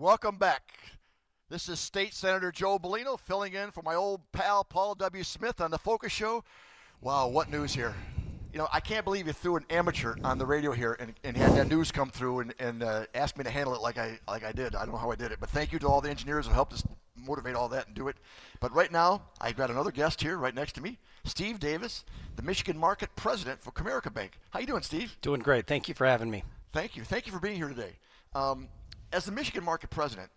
Welcome back. This is State Senator Joe Bellino filling in for my old pal Paul W. Smith on the Focus Show. Wow, what news here! You know, I can't believe you threw an amateur on the radio here and, and had that news come through and, and uh, asked me to handle it like I like I did. I don't know how I did it, but thank you to all the engineers who helped us motivate all that and do it. But right now, I've got another guest here right next to me, Steve Davis, the Michigan Market President for Comerica Bank. How you doing, Steve? Doing great. Thank you for having me. Thank you. Thank you for being here today. Um, as the Michigan Market President,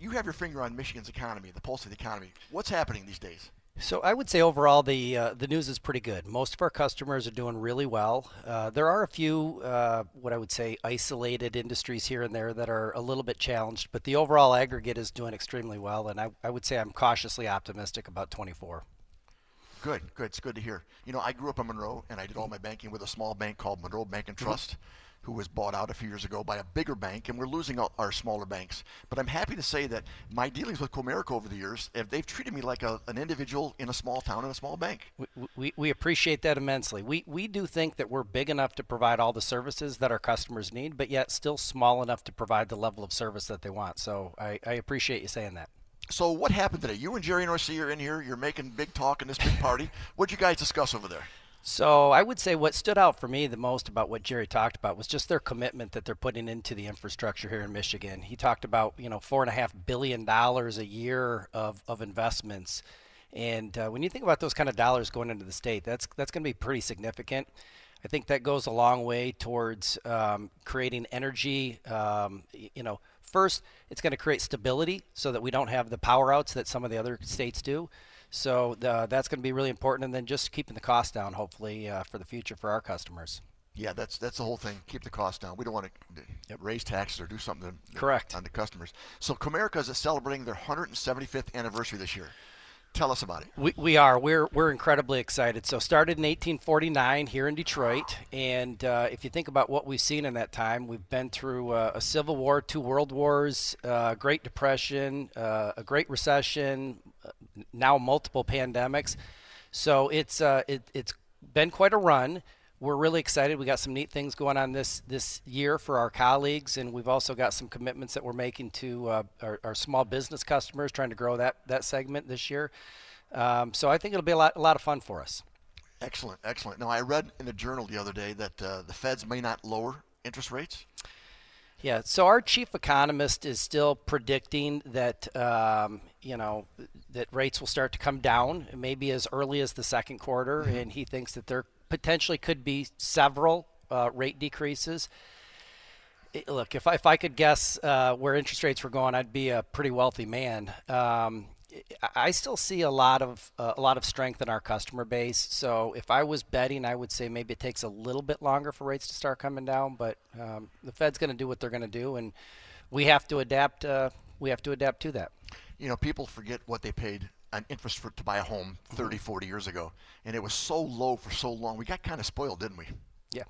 you have your finger on Michigan's economy, the pulse of the economy. What's happening these days? So I would say overall the uh, the news is pretty good. Most of our customers are doing really well. Uh, there are a few uh, what I would say isolated industries here and there that are a little bit challenged, but the overall aggregate is doing extremely well, and I, I would say I'm cautiously optimistic about 24. Good, good. It's good to hear. You know, I grew up in Monroe, and I did all my banking with a small bank called Monroe Bank and Trust. Mm-hmm who was bought out a few years ago by a bigger bank, and we're losing our smaller banks. But I'm happy to say that my dealings with Comerica over the years, they've treated me like a, an individual in a small town in a small bank. We, we, we appreciate that immensely. We, we do think that we're big enough to provide all the services that our customers need, but yet still small enough to provide the level of service that they want. So I, I appreciate you saying that. So what happened today? You and Jerry Norcia are in here. You're making big talk in this big party. What'd you guys discuss over there? So I would say what stood out for me the most about what Jerry talked about was just their commitment that they're putting into the infrastructure here in Michigan. He talked about you know four and a half billion dollars a year of, of investments, and uh, when you think about those kind of dollars going into the state, that's that's going to be pretty significant. I think that goes a long way towards um, creating energy. Um, you know, first it's going to create stability so that we don't have the power outs that some of the other states do. So uh, that's going to be really important, and then just keeping the cost down, hopefully, uh, for the future for our customers. Yeah, that's that's the whole thing. Keep the cost down. We don't want to yep. raise taxes or do something correct on the customers. So Comerica is celebrating their 175th anniversary this year. Tell us about it. We, we are. We're, we're incredibly excited. So, started in 1849 here in Detroit. And uh, if you think about what we've seen in that time, we've been through uh, a civil war, two world wars, uh, Great Depression, uh, a Great Recession, now multiple pandemics. So it's uh, it, it's been quite a run. We're really excited. We got some neat things going on this this year for our colleagues, and we've also got some commitments that we're making to uh, our, our, small business customers, trying to grow that that segment this year. Um, so I think it'll be a lot a lot of fun for us. Excellent, excellent. Now I read in a journal the other day that uh, the Feds may not lower interest rates. Yeah, so our chief economist is still predicting that um, you know that rates will start to come down, maybe as early as the second quarter, mm-hmm. and he thinks that there potentially could be several uh, rate decreases. It, look, if I, if I could guess uh, where interest rates were going, I'd be a pretty wealthy man. Um, I still see a lot of uh, a lot of strength in our customer base. So if I was betting, I would say maybe it takes a little bit longer for rates to start coming down. But um, the Fed's going to do what they're going to do, and we have to adapt. Uh, we have to adapt to that. You know, people forget what they paid on interest for, to buy a home 30, mm-hmm. 40 years ago, and it was so low for so long. We got kind of spoiled, didn't we? Yeah,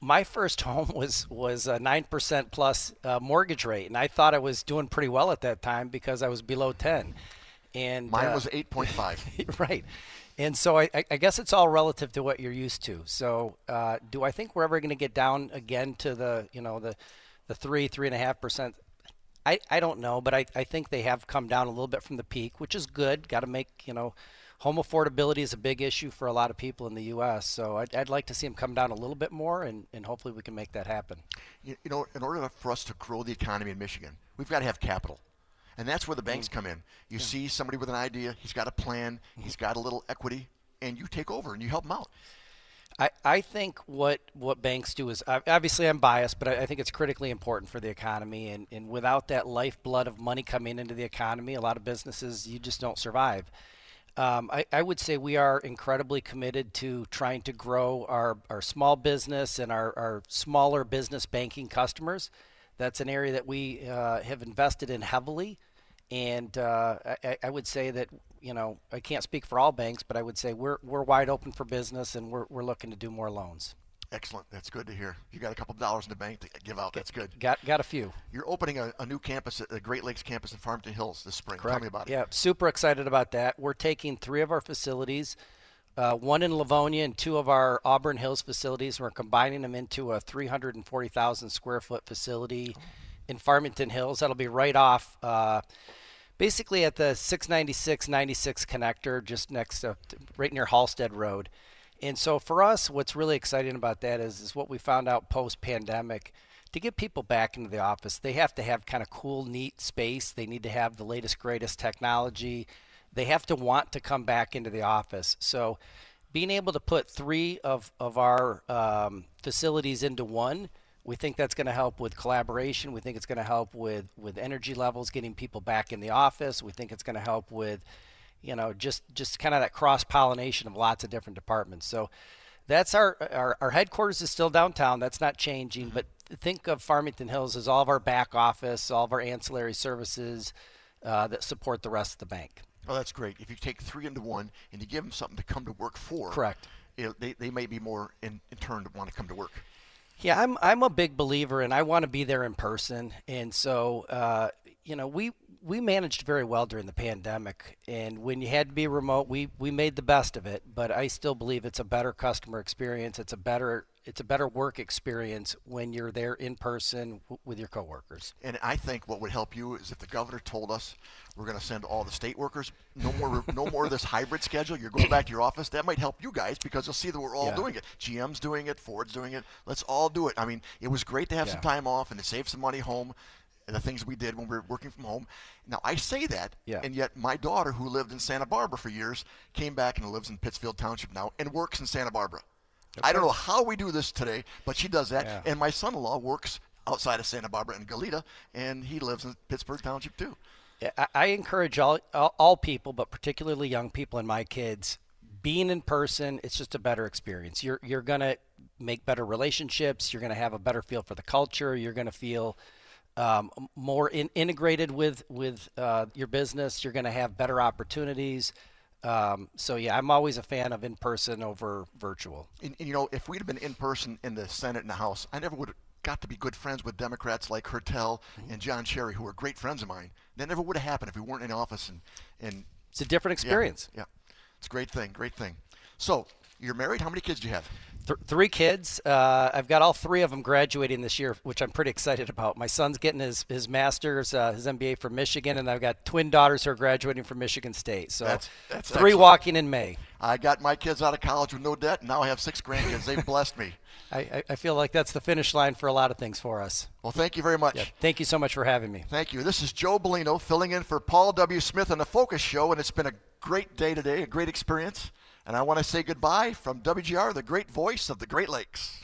my first home was was a nine percent plus uh, mortgage rate, and I thought I was doing pretty well at that time because I was below ten. And mine uh, was eight point five. right. And so I, I, guess it's all relative to what you're used to. So uh, do I think we're ever going to get down again to the you know the the three three and a half percent? I, I don't know, but I, I think they have come down a little bit from the peak, which is good. Got to make you know home affordability is a big issue for a lot of people in the U.S. So I'd, I'd like to see them come down a little bit more, and, and hopefully we can make that happen. You, you know, in order for us to grow the economy in Michigan, we've got to have capital. And that's where the banks mm-hmm. come in. You yeah. see somebody with an idea, he's got a plan, he's got a little equity, and you take over and you help him out. I, I think what, what banks do is obviously I'm biased, but I, I think it's critically important for the economy. And, and without that lifeblood of money coming into the economy, a lot of businesses you just don't survive. Um, I, I, would say we are incredibly committed to trying to grow our, our small business and our, our smaller business banking customers. That's an area that we uh, have invested in heavily. And uh, I, I, would say that, you know, I can't speak for all banks, but I would say we're, we're wide open for business and we're, we're looking to do more loans. Excellent. That's good to hear. You got a couple of dollars in the bank to give out. That's good. Got got a few. You're opening a, a new campus at the Great Lakes campus in Farmington Hills this spring. Correct. Tell me about it. Yeah, super excited about that. We're taking three of our facilities, uh, one in Livonia and two of our Auburn Hills facilities. We're combining them into a 340,000 square foot facility. in Farmington Hills. That'll be right off. Uh, basically at the 696 96 connector, just next to, right near Halsted Road. And so for us, what's really exciting about that is, is what we found out post pandemic. To get people back into the office, they have to have kind of cool, neat space. They need to have the latest, greatest technology. They have to want to come back into the office. So being able to put three of, of our um, facilities into one, we think that's going to help with collaboration. We think it's going to help with, with energy levels, getting people back in the office. We think it's going to help with you know, just just kind of that cross pollination of lots of different departments. So that's our, our our headquarters is still downtown. That's not changing. But think of Farmington Hills as all of our back office, all of our ancillary services uh, that support the rest of the bank. Oh, that's great. If you take three into one and you give them something to come to work for, correct. They, they may be more in, in turn to want to come to work. Yeah, I'm I'm a big believer, and I want to be there in person. And so, uh, you know, we we managed very well during the pandemic, and when you had to be remote, we we made the best of it. But I still believe it's a better customer experience. It's a better it's a better work experience when you're there in person w- with your coworkers. And I think what would help you is if the governor told us we're going to send all the state workers no more no more of this hybrid schedule. You're going back to your office. That might help you guys because you'll see that we're all Yeah. doing it. GM's doing it. Ford's doing it. Let's all do it. I mean, it was great to have some time off and to save some money home. The things we did when we were working from home. Now I say that, Yeah. and yet my daughter, who lived in Santa Barbara for years, came back and lives in Pittsfield Township now and works in Santa Barbara. I don't know how we do this today, but she does that. Yeah. And my son-in-law works outside of Santa Barbara in Goleta, and he lives in Pittsfield Township too. I, I encourage all, all all people, but particularly young people and my kids, being in person. It's just a better experience. You're you're gonna make better relationships. You're gonna have a better feel for the culture. You're gonna feel um, more in, integrated with with uh, your business. You're gonna have better opportunities. Um, so yeah, I'm always a fan of in person over virtual. And, and, you know, if we'd have been in person in the Senate and the House, I never would have got to be good friends with Democrats like Hertel and John Cherry, who are great friends of mine. That never would have happened if we weren't in office. And, and It's a different yeah, experience. Yeah, it's a great thing, great thing. So you're married. How many kids do you have? Th- three kids. Uh, I've got all three of them graduating this year, which I'm pretty excited about. My son's getting his his master's, uh, his MBA from Michigan, and I've got twin daughters who are graduating from Michigan State. So That's- that's three excellent. walking in May. I got my kids out of college with no debt, and now I have six grandkids. They've blessed me. I, I, feel like that's the finish line for a lot of things for us. Well, thank you very much. Yeah, thank you so much for having me. Thank you. This is Joe Bellino filling in for Paul W. Smith on the Focus Show, and it's been a great day today, a great experience. And I want to say goodbye from WJR, the great voice of the Great Lakes.